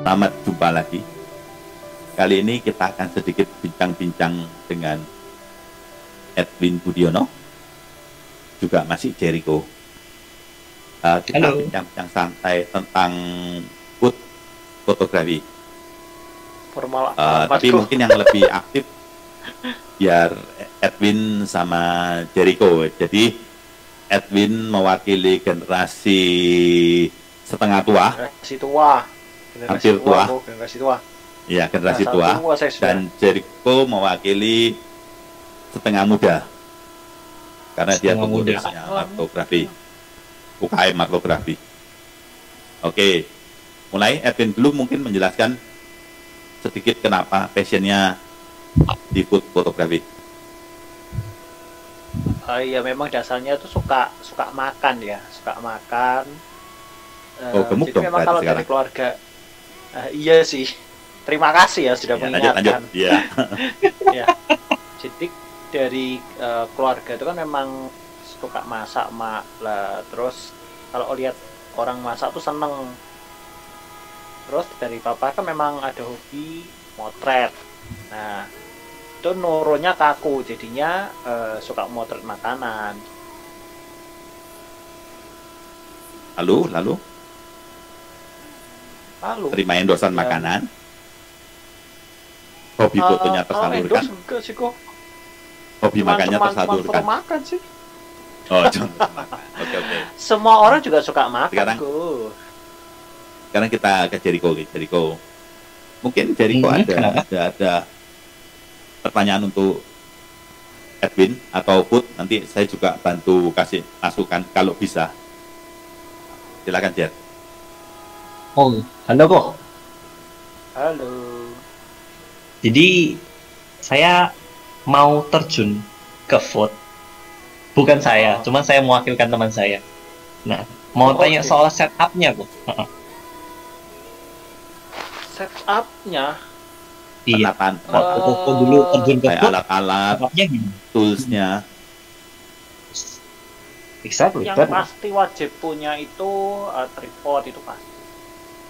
Selamat jumpa lagi. Kali ini kita akan sedikit bincang-bincang dengan Edwin Budiono, juga masih Jericho. Uh, kita Halo. bincang-bincang santai tentang food fotografi. formal Uh, tapi mungkin yang lebih aktif biar Edwin sama Jericho. Jadi Edwin mewakili generasi setengah tua, generasi tua generasi Hampir tua. Bu, generasi tua ya generasi Nah, tua, tua dan Jericho mewakili setengah muda karena dia Setengah muda. pengurusnya makrografi, UKM makrografi. Oke, mulai Edwin dulu mungkin menjelaskan sedikit kenapa passionnya di food fotografi. Ah, iya memang dasarnya tuh suka suka makan ya suka makan. Eh, Oh, gemuk jadi dong memang kalau dari keluarga ah, iya sih. Terima kasih ya sudah Ya, lanjut. mengingatkan. Lanjut. Ya. ya. Jadi dari eh, keluarga itu kan memang suka masak mak. Lah terus kalau lihat orang masak tuh seneng. Terus dari papa kan memang ada hobi motret. Nah itu nurunya ke aku jadinya eh, suka motret makanan Lalu lalu lalu terima endosan Ya. makanan. Hobi eh, fotonya tersalurkan, enggak sih kok hobi Cuman makannya teman tersalurkan. foto makan sih Oh, cuma makan. Oke oke. semua orang juga suka makan Sekarang- kok Sekarang kita ke Jericho, Jericho. Mungkin Jericho Hmm, ada, ada ada pertanyaan untuk Edwin atau Put. Nanti saya juga bantu kasih masukan kalau bisa. Silakan Jer. Oh, halo kok. halo Jadi saya mau terjun ke food. Bukan saya, Oh. cuman saya mewakilkan teman saya. Nah, mau Oh, tanya oke. soal setupnya kok. Setupnya Iya. Penataan foto, Foto dulu terjun ke kayak alat-alat, toolsnya. Exactly. yang that- pasti wajib punya itu uh, tripod itu pasti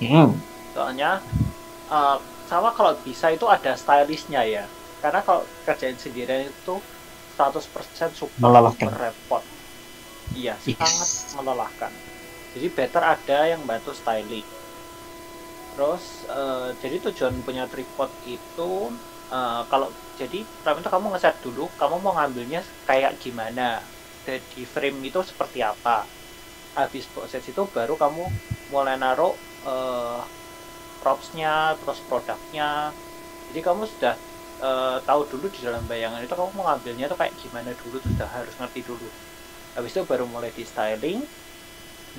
Hmm. soalnya uh, sama kalau bisa itu ada stylishnya ya karena kalau kerjain sendirian itu 100% super Melelahkan. super repot iya Yes. sangat melelahkan jadi better ada yang bantu styling terus uh, jadi tujuan punya tripod itu uh, kalau jadi pertama itu kamu ngeset dulu kamu mau ngambilnya kayak gimana? Dan di frame itu seperti apa? Habis proses itu baru kamu mulai naruh eh, propsnya terus produknya. Jadi kamu sudah eh, tahu dulu di dalam bayangan itu kamu mau ngambilnya itu kayak gimana dulu sudah harus ngerti dulu. Habis itu baru mulai di styling.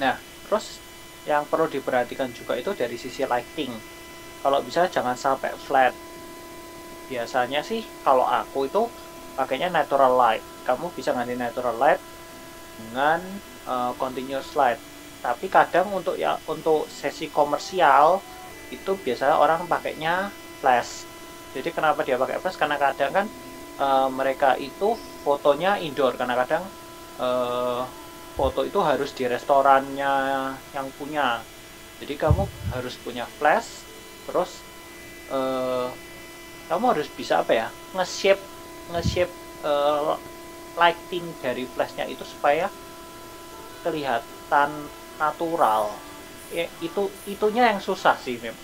Nah terus yang perlu diperhatikan juga itu dari sisi lighting. Kalau bisa jangan sampai flat. Biasanya sih kalau aku itu pakainya natural light. Kamu bisa ganti natural light dengan eh, continuous light. Tapi kadang untuk ya untuk sesi komersial itu biasanya orang pakainya flash. Jadi kenapa dia pakai flash? Karena kadang kan eh, mereka itu fotonya indoor. Karena kadang eh, foto itu harus di restorannya yang punya jadi kamu harus punya flash terus eh, kamu harus bisa apa ya nge-shape nge-shape eh, lighting dari flashnya itu supaya kelihatan natural ya, itu itunya yang susah sih Mem.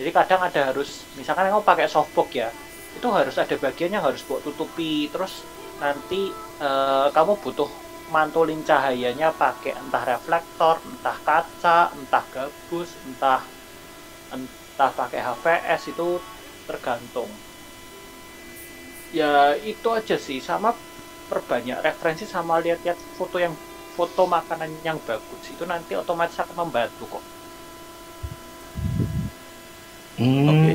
jadi kadang ada harus misalkan kamu pakai softbox ya itu harus ada bagian yang harus buat tutupi terus nanti eh, kamu butuh mantulin cahayanya pakai entah reflektor entah kaca entah gabus entah entah pakai HVS itu tergantung ya itu aja sih sama perbanyak referensi sama lihat-lihat foto yang foto makanan yang bagus itu nanti otomatis akan membantu kok Hmm. Oke.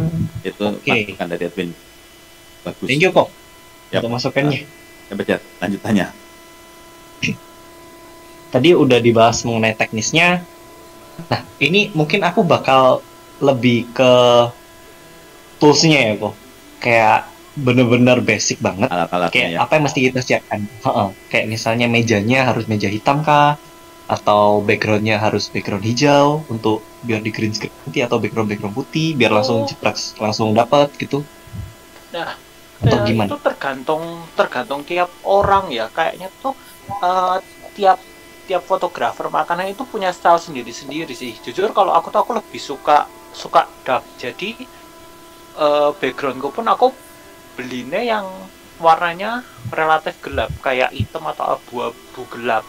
Itu Oke. masukan dari Edwin. Bagus. Thank you kok untuk masukannya. Coba Jer, lanjut tanya. Tadi udah dibahas mengenai teknisnya. Nah, ini mungkin aku bakal lebih ke toolsnya ya kok. Kayak bener-bener basic banget. Alat-alatnya Kayak ya. apa yang mesti kita siapkan? Heeh. Kayak misalnya mejanya harus meja hitam kah? atau backgroundnya harus background hijau untuk biar di green screen putih atau background background putih biar langsung Oh. langsung dapat gitu Nah, atau Ya, gimana? itu tergantung tergantung tiap orang ya kayaknya tuh eh, tiap tiap fotografer makanan itu punya style sendiri-sendiri sih. Jujur kalau aku tuh aku lebih suka suka dark. Jadi eh, backgroundku pun aku belinya yang warnanya relatif gelap kayak hitam atau abu-abu gelap.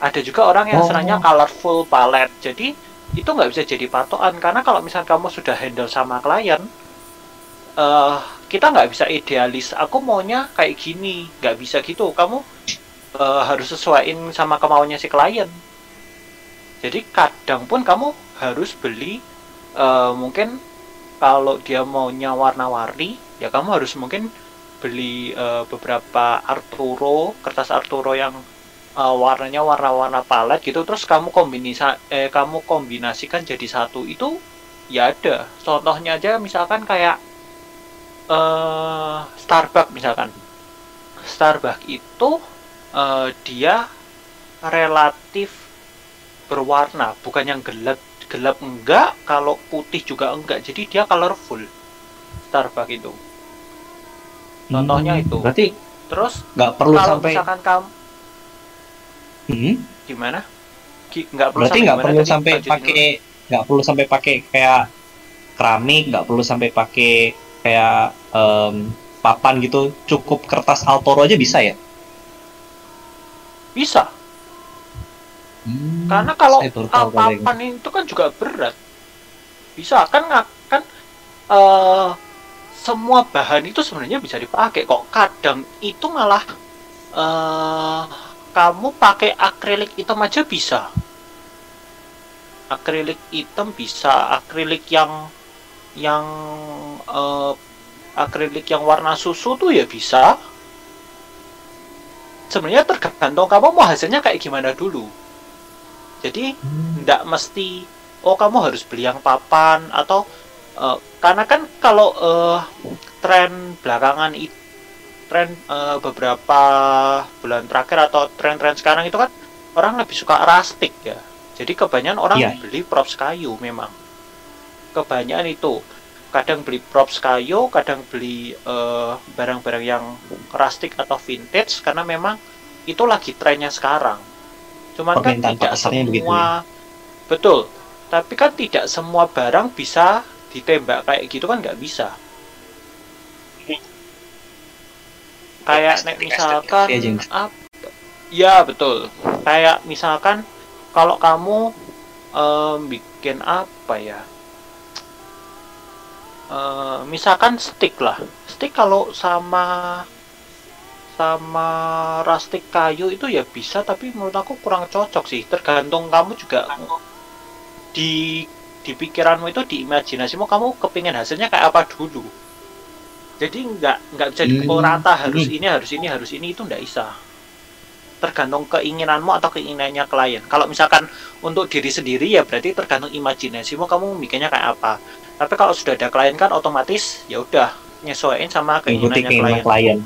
Ada juga orang yang Oh. senangnya colorful palette jadi itu nggak bisa jadi patokan. Karena kalau misalnya kamu sudah handle sama klien eh kita nggak bisa idealis. Aku maunya kayak gini nggak bisa gitu. Kamu eh, harus sesuaiin sama kemauannya si klien. Jadi kadang pun kamu harus beli eh, mungkin kalau dia maunya warna-warni ya kamu harus mungkin beli eh, beberapa Arturo kertas Arturo yang eh, warnanya warna-warna palet gitu terus kamu kombinasi eh kamu kombinasikan jadi satu itu ya ada. Contohnya aja misalkan kayak eh Starbucks misalkan. Starbucks itu eh, dia relatif berwarna bukan yang gelap gelap enggak kalau putih juga enggak. Jadi dia colorful Starbucks itu. Contohnya Hmm, itu. berarti terus nggak perlu kalau sampai misalkan kamu Hmm, gimana? Nggak perlu berarti nggak perlu tadi? sampai pakai nggak perlu sampai pakai kayak keramik nggak perlu sampai pakai kayak em, papan gitu. Cukup kertas Altoro aja bisa ya bisa. Hmm, karena kalau papan itu kan juga berat. Bisa kan kan eh semua bahan itu sebenarnya bisa dipakai kok. Kadang itu malah eh kamu pakai akrilik hitam aja bisa. Akrilik hitam bisa. Akrilik yang yang eh, akrilik yang warna susu tuh ya bisa sebenarnya tergantung kamu mau hasilnya kayak gimana dulu. Jadi Hmm, nggak mesti oh kamu harus beli yang papan atau eh, karena kan kalau eh, tren belakangan itu tren eh, beberapa bulan terakhir atau tren-tren sekarang itu kan orang lebih suka rustic ya. Jadi kebanyakan orang Iya. beli props kayu memang. Kebanyakan itu kadang beli props kayu kadang beli eh, barang-barang yang rustic atau vintage karena memang itu lagi trennya sekarang. Cuman kan tidak semua begitu ya? betul. Tapi kan tidak semua barang bisa ditembak kayak gitu kan nggak bisa. Kayak nek misalkan apa ya betul. Kayak misalkan kalau kamu em, bikin apa ya Eh, misalkan stick lah. Stick kalau sama sama rustic kayu itu ya bisa tapi menurut aku kurang cocok sih. Tergantung kamu juga di di pikiranmu itu di imajinasimu kamu kepingin hasilnya kayak apa dulu. Jadi nggak nggak bisa dipukul Hmm. rata harus Hmm. ini harus ini harus ini itu nggak bisa. Tergantung keinginanmu atau keinginannya klien. Kalau misalkan untuk diri sendiri ya berarti tergantung imajinasimu kamu bikinnya kayak apa tapi kalau sudah ada klien kan otomatis ya udah nyesuaiin sama keinginannya keinginan klien. klien.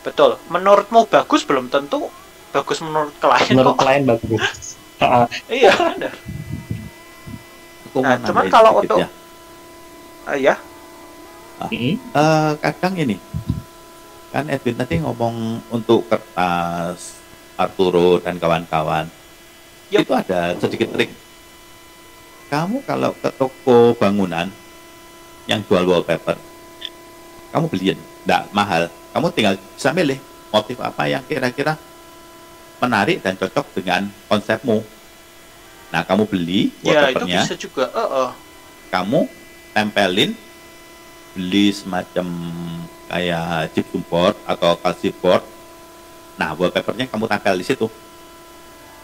Betul. Menurutmu bagus belum tentu bagus menurut klien menurut kok. klien bagus. Iya benar Aku Nah, cuman kalau untuk- ya. Ah, ya Eh, kadang ini kan Edwin tadi ngomong untuk kertas Arturo dan kawan-kawan. Itu ada sedikit trik kamu kalau ke toko bangunan yang jual wallpaper kamu beliin tidak mahal. Kamu tinggal bisa milih motif apa yang kira-kira menarik dan cocok dengan konsepmu. Nah kamu beli ya itu wallpapernya. bisa juga Eh, eh. kamu tempelin beli semacam kayak gypsum board atau kalsi board. Nah wallpapernya kamu tempel di situ.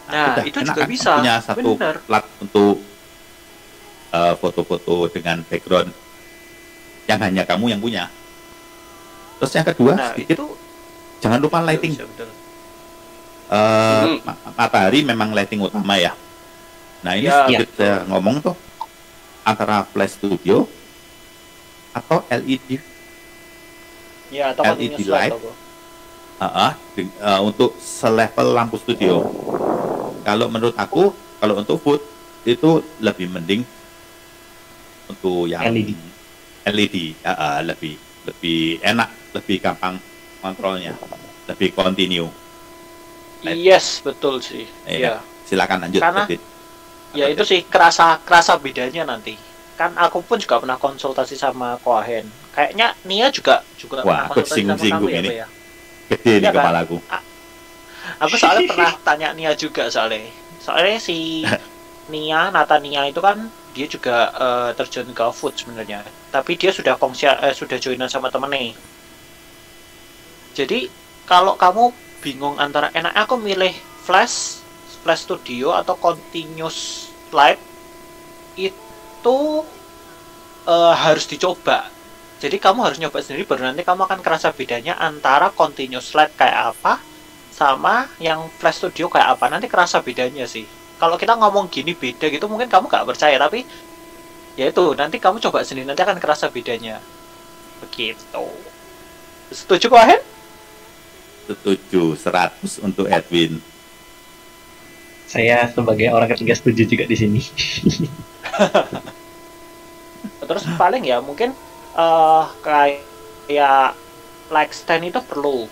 Nah udah, itu enak juga kan? bisa. Punya satu benar. plat untuk eh, foto-foto dengan background yang hanya kamu yang punya terus yang kedua nah sedikit itu jangan lupa lighting bisa, betul. Eh, Hmm. ma- matahari memang lighting utama ya. Nah ini Ya, sedikit saya ngomong tuh antara flash studio atau LED ya atau LED light light. atau- ah, deng- eh, untuk selevel lampu studio. kalau menurut aku kalau untuk food itu lebih mending untuk yang LED. LED ya, eh, lebih lebih enak lebih gampang kontrolnya lebih continue Light. Yes, betul sih. Iya. Iya. silakan lanjut Karena- David. Ya itu sih kerasa kerasa bedanya nanti. Kan aku pun juga pernah konsultasi sama Koahen. Kayaknya Nia juga juga Wah, pernah aku konsultasi sama singgung-singgung kamu ya, ini. Pak, ya? gede di kan? kepalaku Aku soalnya pernah tanya Nia juga soalnya. Soalnya si Nia, Nata Nia itu kan dia juga eh, terjun ke food sebenarnya. Tapi dia sudah fungsi eh, sudah joinan sama temen nih. Jadi kalau kamu bingung antara enak aku milih Flash, Flash Studio atau Continuous Light itu eh, harus dicoba. Jadi kamu harus nyoba sendiri baru nanti kamu akan kerasa bedanya antara Continuous Light kayak apa sama yang Flash Studio kayak apa nanti kerasa bedanya sih kalau kita ngomong gini beda gitu mungkin kamu gak percaya tapi ya itu nanti kamu coba sendiri nanti akan kerasa bedanya begitu setuju kok Hen? setuju 100 untuk Edwin Saya sebagai orang ketiga setuju juga di sini. terus paling ya mungkin eh kayak ya like stand itu perlu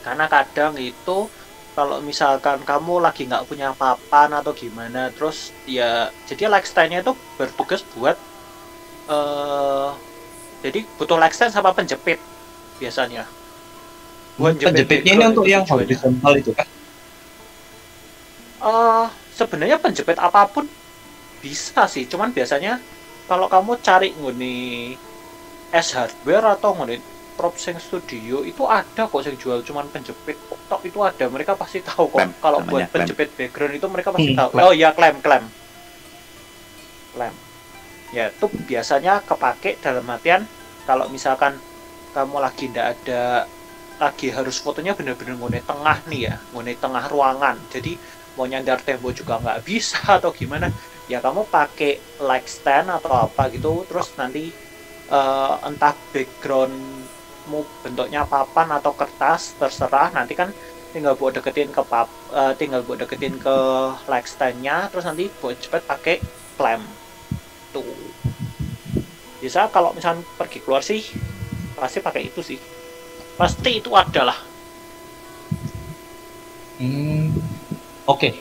karena kadang itu kalau misalkan kamu lagi nggak punya papan atau gimana terus ya jadi like stand-nya itu bertugas buat eh jadi butuh stand sama penjepit biasanya buat jepit Penjepitnya ini untuk yang horizontal itu kan? Eh, sebenarnya penjepit apa pun bisa sih, cuman biasanya kalau kamu cari nguni S hardware atau nguni Propsing Studio itu ada kok yang jual cuman penjepit tok itu ada. Mereka pasti tahu kok. Klem, kalau buat klem. penjepit background itu mereka pasti Hmm, tahu. klem. oh iya klem klem. Klem. Ya itu biasanya kepake dalam artian kalau misalkan kamu lagi ndak ada lagi harus fotonya bener-bener ngone tengah nih ya ngone tengah ruangan. Jadi mau nyandar tembok juga nggak bisa atau gimana ya kamu pakai light stand atau apa gitu terus nanti eh, entah backgroundmu bentuknya papan atau kertas terserah. Nanti kan tinggal buat deketin ke pap eh, tinggal buat deketin ke light standnya terus nanti buat cepet pakai clamp tuh. Bisa kalau misalnya pergi keluar sih pasti pakai itu sih. Pasti itu ada lah Hmm, Oke.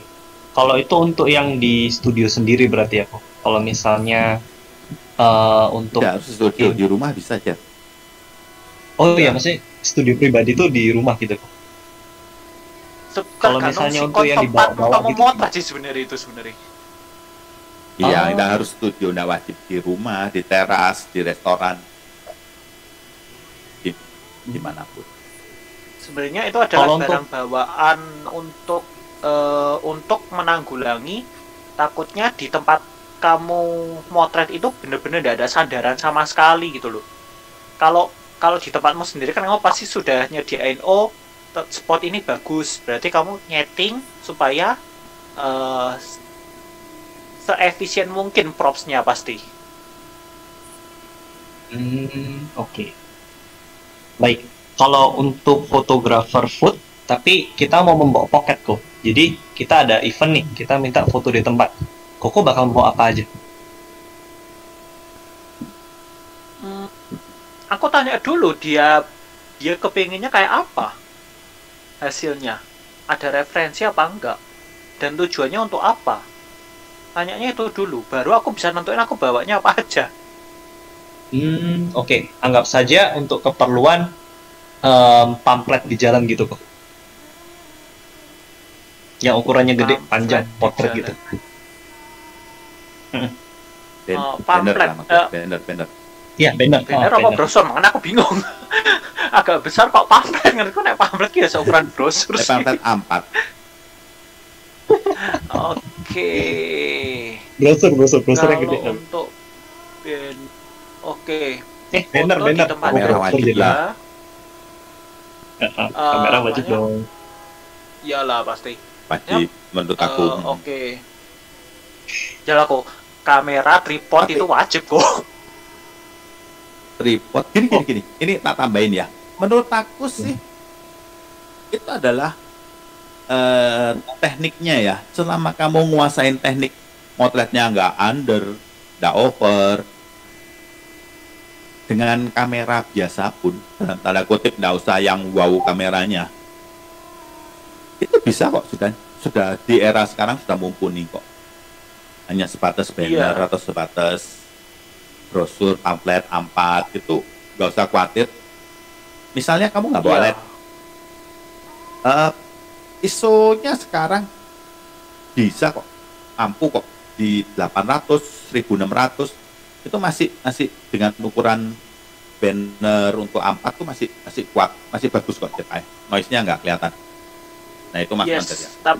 Kalau itu untuk yang di studio sendiri berarti ya kok. Kalau misalnya eh, untuk tidak harus studio di rumah bisa aja oh iya maksudnya studio pribadi tuh di rumah gitu? Kalau misalnya si untuk yang dibawa-bawa kamu gitu mau sih sebenarnya itu sebenarnya. Iya, Oh. tidak harus studio, tidak wajib di rumah, di teras, di restoran, di di mana pun. sebenarnya itu adalah Kalau untuk- barang bawaan untuk eh, untuk menanggulangi takutnya di tempat kamu motret itu bener-bener tidak ada sandaran sama sekali gitu loh. Kalau kalau di tempatmu sendiri kan kamu pasti sudah nyediain oh spot ini bagus berarti kamu nyeting supaya eh, seefisien mungkin propsnya pasti Hmm, oke. Baik. Kalau untuk fotografer food, tapi kita mau membawa pocket kok. Jadi kita ada event nih, kita minta foto di tempat. Koko bakal bawa apa aja? Aku tanya dulu dia dia kepinginnya kayak apa hasilnya ada referensi apa enggak dan tujuannya untuk apa tanyanya itu dulu baru aku bisa nentuin aku bawanya apa aja Hmm, oke. Anggap saja untuk keperluan em, pamflet di jalan gitu kok. Yang ukurannya gede, Pamflet panjang, potret gitu. Ben, Oh, banner pamflet, eh. banner, banner. Iya, benar. bener Oh, apa benar. brosur makanya aku bingung agak besar kok pamflet ngerti nek pamflet ki ya seukuran brosur sih pamflet A4, oke Brosur, brosur, brosur yang gede. untuk ben oke Eh, banner, Foto di banner. Kamera wajib lah. Kamera Eh, wajib dong. iyalah pasti wajib menurut aku. Eh, Oke. Jalan aku kamera tripod Tapi- itu wajib kok. Tripod, gini, gini, gini. Ini tak tambahin ya. Menurut aku sih, itu adalah eh, tekniknya ya. Selama kamu nguasain teknik motretnya nggak under, nggak over, dengan kamera biasa pun dalam tanda kutip nggak usah yang wow kameranya itu bisa kok sudah sudah di era sekarang sudah mumpuni kok hanya sebatas banner Iya. atau sebatas brosur pamflet A4 itu nggak usah khawatir. Misalnya kamu nggak bawa Iya. LED eh, ISO-nya sekarang bisa kok ampuh kok di 800 1600 itu masih masih dengan ukuran banner untuk A4 tuh masih masih kuat masih bagus kok ceritanya. Noise-nya nggak kelihatan. Nah itu mas yes ya.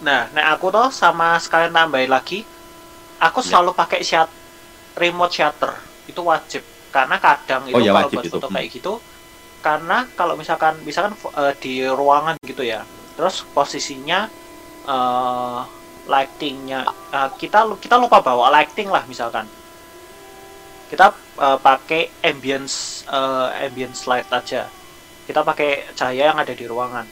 nah nah aku tuh sama sekalian tambahin lagi aku Ya. selalu pakai shut remote shutter. Itu wajib. Karena kadang itu Oh, ya, kalau buat itu. foto Hmm. kayak gitu karena kalau misalkan misalkan eh, di ruangan gitu ya terus posisinya eh lightingnya eh, kita kita lupa bawa lighting lah misalkan. Kita eh, pakai ambience eh, ambience light aja. Kita pakai cahaya yang ada di ruangan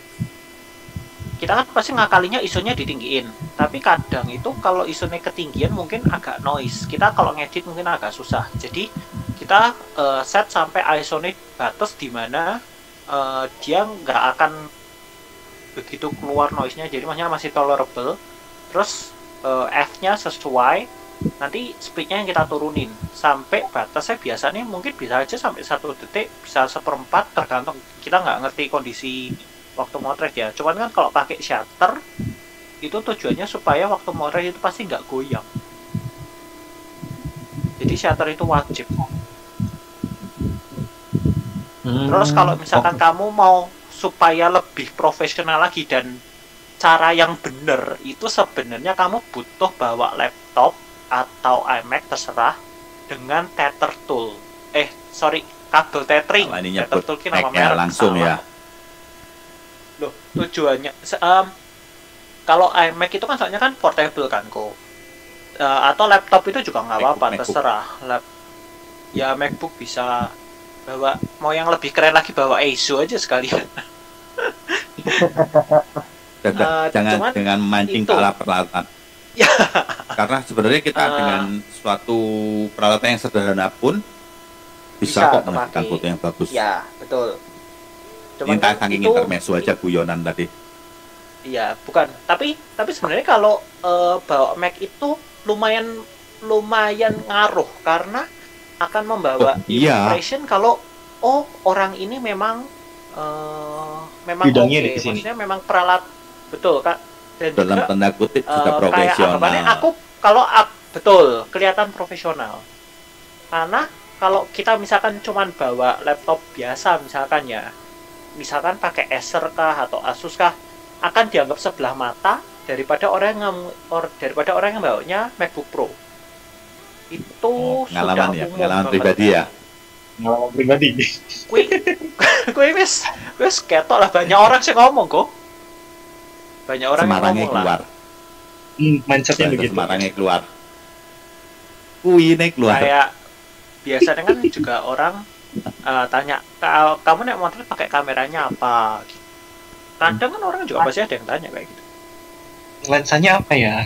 kita kan pasti ngakalinya isunya ditinggiin. Tapi kadang itu kalau isunya ketinggian mungkin agak noise. Kita kalau ngedit mungkin agak susah. Jadi kita eh, set sampai ISO-nya batas di mana eh, dia nggak akan begitu keluar noise-nya. Jadi maksudnya masih tolerable. Terus eh, F-nya sesuai. Nanti speednya yang kita turunin. Sampai batasnya biasanya mungkin bisa aja sampai satu detik bisa seperempat tergantung kita nggak ngerti kondisi waktu motret ya. Cuman kan kalau pakai shutter itu tujuannya supaya waktu motret itu pasti nggak goyang. Jadi shutter itu wajib. Terus kalau misalkan kamu mau supaya lebih profesional lagi dan cara yang benar itu sebenarnya kamu butuh bawa laptop atau iMac terserah dengan tether tool. Eh sorry kabel tethering. Tether tool ki nama Mac-nya merek langsung ya Loh, tujuannya em, kalau iMac itu kan soalnya kan portable kan kok. Eh, atau laptop itu juga nggak apa-apa, terserah. Lap, ya MacBook bisa bawa mau yang lebih keren lagi bawa ASUS aja sekalian. Eh, jangan dengan mancing itu. ke alat peralatan Ya. karena sebenarnya kita Eh. dengan suatu peralatan yang sederhana pun bisa, Bisa kok menghasilkan foto yang bagus Ya, betul. Cuman minta kan itu intermezzo aja guyonan tadi. Iya, bukan. Tapi tapi sebenarnya kalau eh, bawa Mac itu lumayan lumayan ngaruh karena akan membawa Oh, iya. impression kalau oh orang ini memang eh, memang oke, Bidangnya di sini. maksudnya memang peralat. Betul kak. Dan dalam juga tanda kutip eh, sudah kayak profesional. anggapannya aku kalau ap- betul kelihatan profesional. Karena kalau kita misalkan cuman bawa laptop biasa misalkan ya misalkan pakai Acer kah atau Asus kah akan dianggap sebelah mata daripada orang yang or- daripada orang yang bawanya MacBook Pro. Itu Oh, pengalaman sudah ya pengalaman pribadi ya? Pengalaman pribadi. Kui, kui wis wis ketok lah banyak orang sih ngomong kok. Banyak orang yang Semarangnya ngomong lah. keluar. Hmm, mindsetnya begitu. Semarangnya keluar. Kuine keluar. Kayak biasanya kan juga orang eh, tanya "Ka- kamu nek motor pakai kameranya apa? Kadang kan orang juga pasti ada yang tanya kayak gitu. Lensanya apa ya?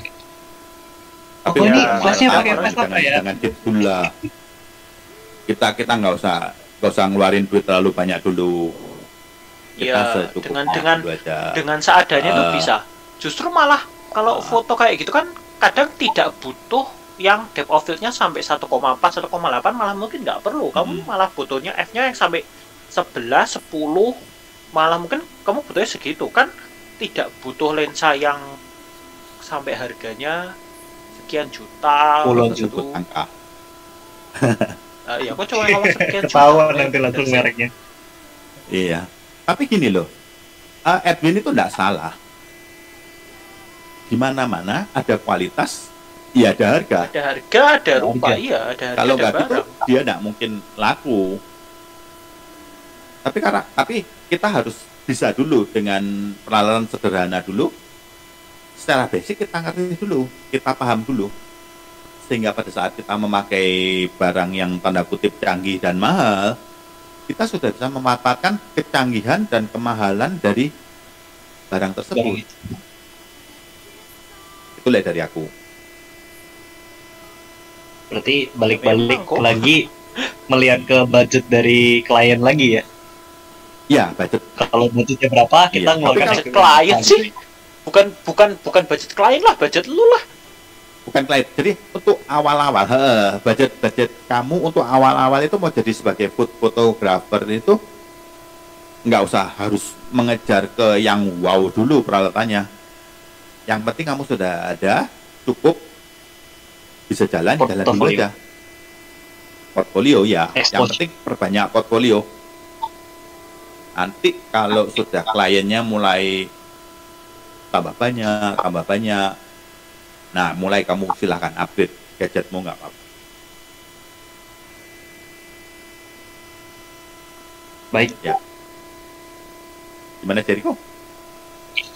Tapi Oh, ini ya, kelasnya pakai apa ya? jangan lah. Kita kita nggak usah nggak usah ngeluarin duit terlalu banyak dulu. Kita ya secukupnya dengan dengan aja. dengan seadanya tuh Eh. bisa. Justru malah kalau Eh. foto kayak gitu kan kadang tidak butuh yang depth of field-nya sampai 1,4 1,8 malah mungkin nggak perlu. Kamu Hmm. malah butuhnya f-nya yang sampai 11 10 malah mungkin kamu butuhnya segitu. Kan tidak butuh lensa yang sampai harganya sekian juta Puluhan. Sebut angka Eh, ya aku cuma ngomong sekian juta ketahuan nanti langsung mereknya. Iya. Tapi gini loh eh, Edwin itu nggak salah. Di mana mana ada kualitas iya ada harga ada harga ada rupa Harga. iya ada harga kalau ada nggak gitu barang. dia nggak mungkin laku tapi karena tapi kita harus bisa dulu dengan peralatan sederhana dulu secara basic kita ngerti dulu kita paham dulu sehingga pada saat kita memakai barang yang tanda kutip canggih dan mahal kita sudah bisa memanfaatkan kecanggihan dan kemahalan dari barang tersebut. Barang itu. Itu lihat dari aku. Berarti balik-balik lagi melihat ke budget dari klien lagi ya. Ya, budget Kalau budgetnya berapa, kita Iya. Tapi ngeluarkan budget klien sih. Bukan bukan bukan budget klien lah, budget lu lah. bukan klien. Jadi untuk awal-awal, heeh, budget budget kamu untuk awal-awal itu mau jadi sebagai food photographer itu nggak usah harus mengejar ke yang wow dulu peralatannya. Yang penting kamu sudah ada cukup bisa jalan jalan dulu aja. Portfolio ya, yang Exposure. penting perbanyak portfolio. Nanti kalau sudah kliennya mulai tambah banyak, tambah banyak, Nah, mulai kamu silahkan upgrade gadgetmu nggak apa-apa. Baik. Gimana Jericho?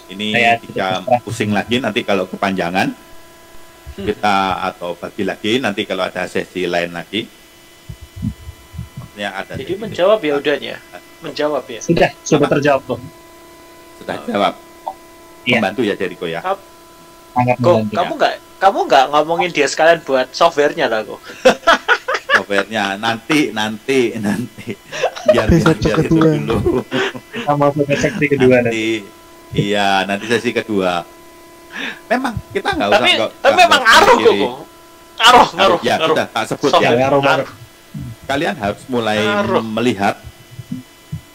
Ini Saya pusing lagi nanti kalau kepanjangan kita atau bagi lagi nanti kalau ada sesi lain lagi. Maksudnya ada Jadi sesi menjawab ya udahnya. Menjawab ya. Sudah, sudah terjawab kok. Sudah jawab. Iya. Membantu ya Jericho ya. Kok membantu. kamu nggak kamu nggak ngomongin dia sekalian buat softwarenya lah kok. Softwarenya nanti nanti nanti biar biar, biar itu kedua. dulu. Kita masuk ke seksi kedua nanti iya nanti sesi kedua memang kita nggak usah Tapi nggak- tapi nggak memang ngaruh kok. Ngaruh, ngaruh, ya ngaruh. sudah tak sebut Software ya ngaruh, ngaruh. kalian harus mulai Ngaruh. melihat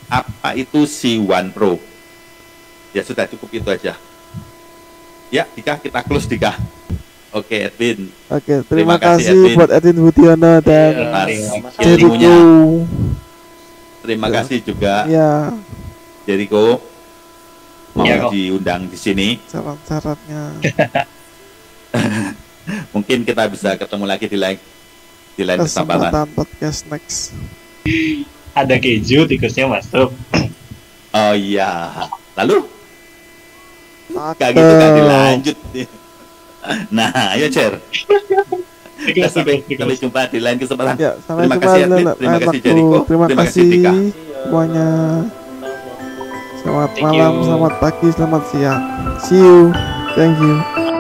apa itu si One Pro ya sudah cukup itu aja ya Dika kita close Dika oke Edwin Oke, Terima terima, kasih, kasih, Edwin. buat Edwin Budiono dan Iya. Jericho. Jericho. terima Ya. kasih juga Ya, Jericho mau Ya, kok. diundang di sini syarat-syaratnya. mungkin kita bisa ketemu lagi di lain di lain kesempatan podcast next. Ada keju, tikusnya masuk. oh iya lalu Cakep. gitu gak dilanjut. Nah, ayo Cer. Tikus, Sampai, sampai jumpa di lain kesempatan. Ya, sampai Terima jumpa kasih, lain Terima kasih. Jericho. Terima Terima kasih, Dika. Iya. semuanya. Selamat Thank malam, you. selamat pagi, selamat siang. See you. Thank you.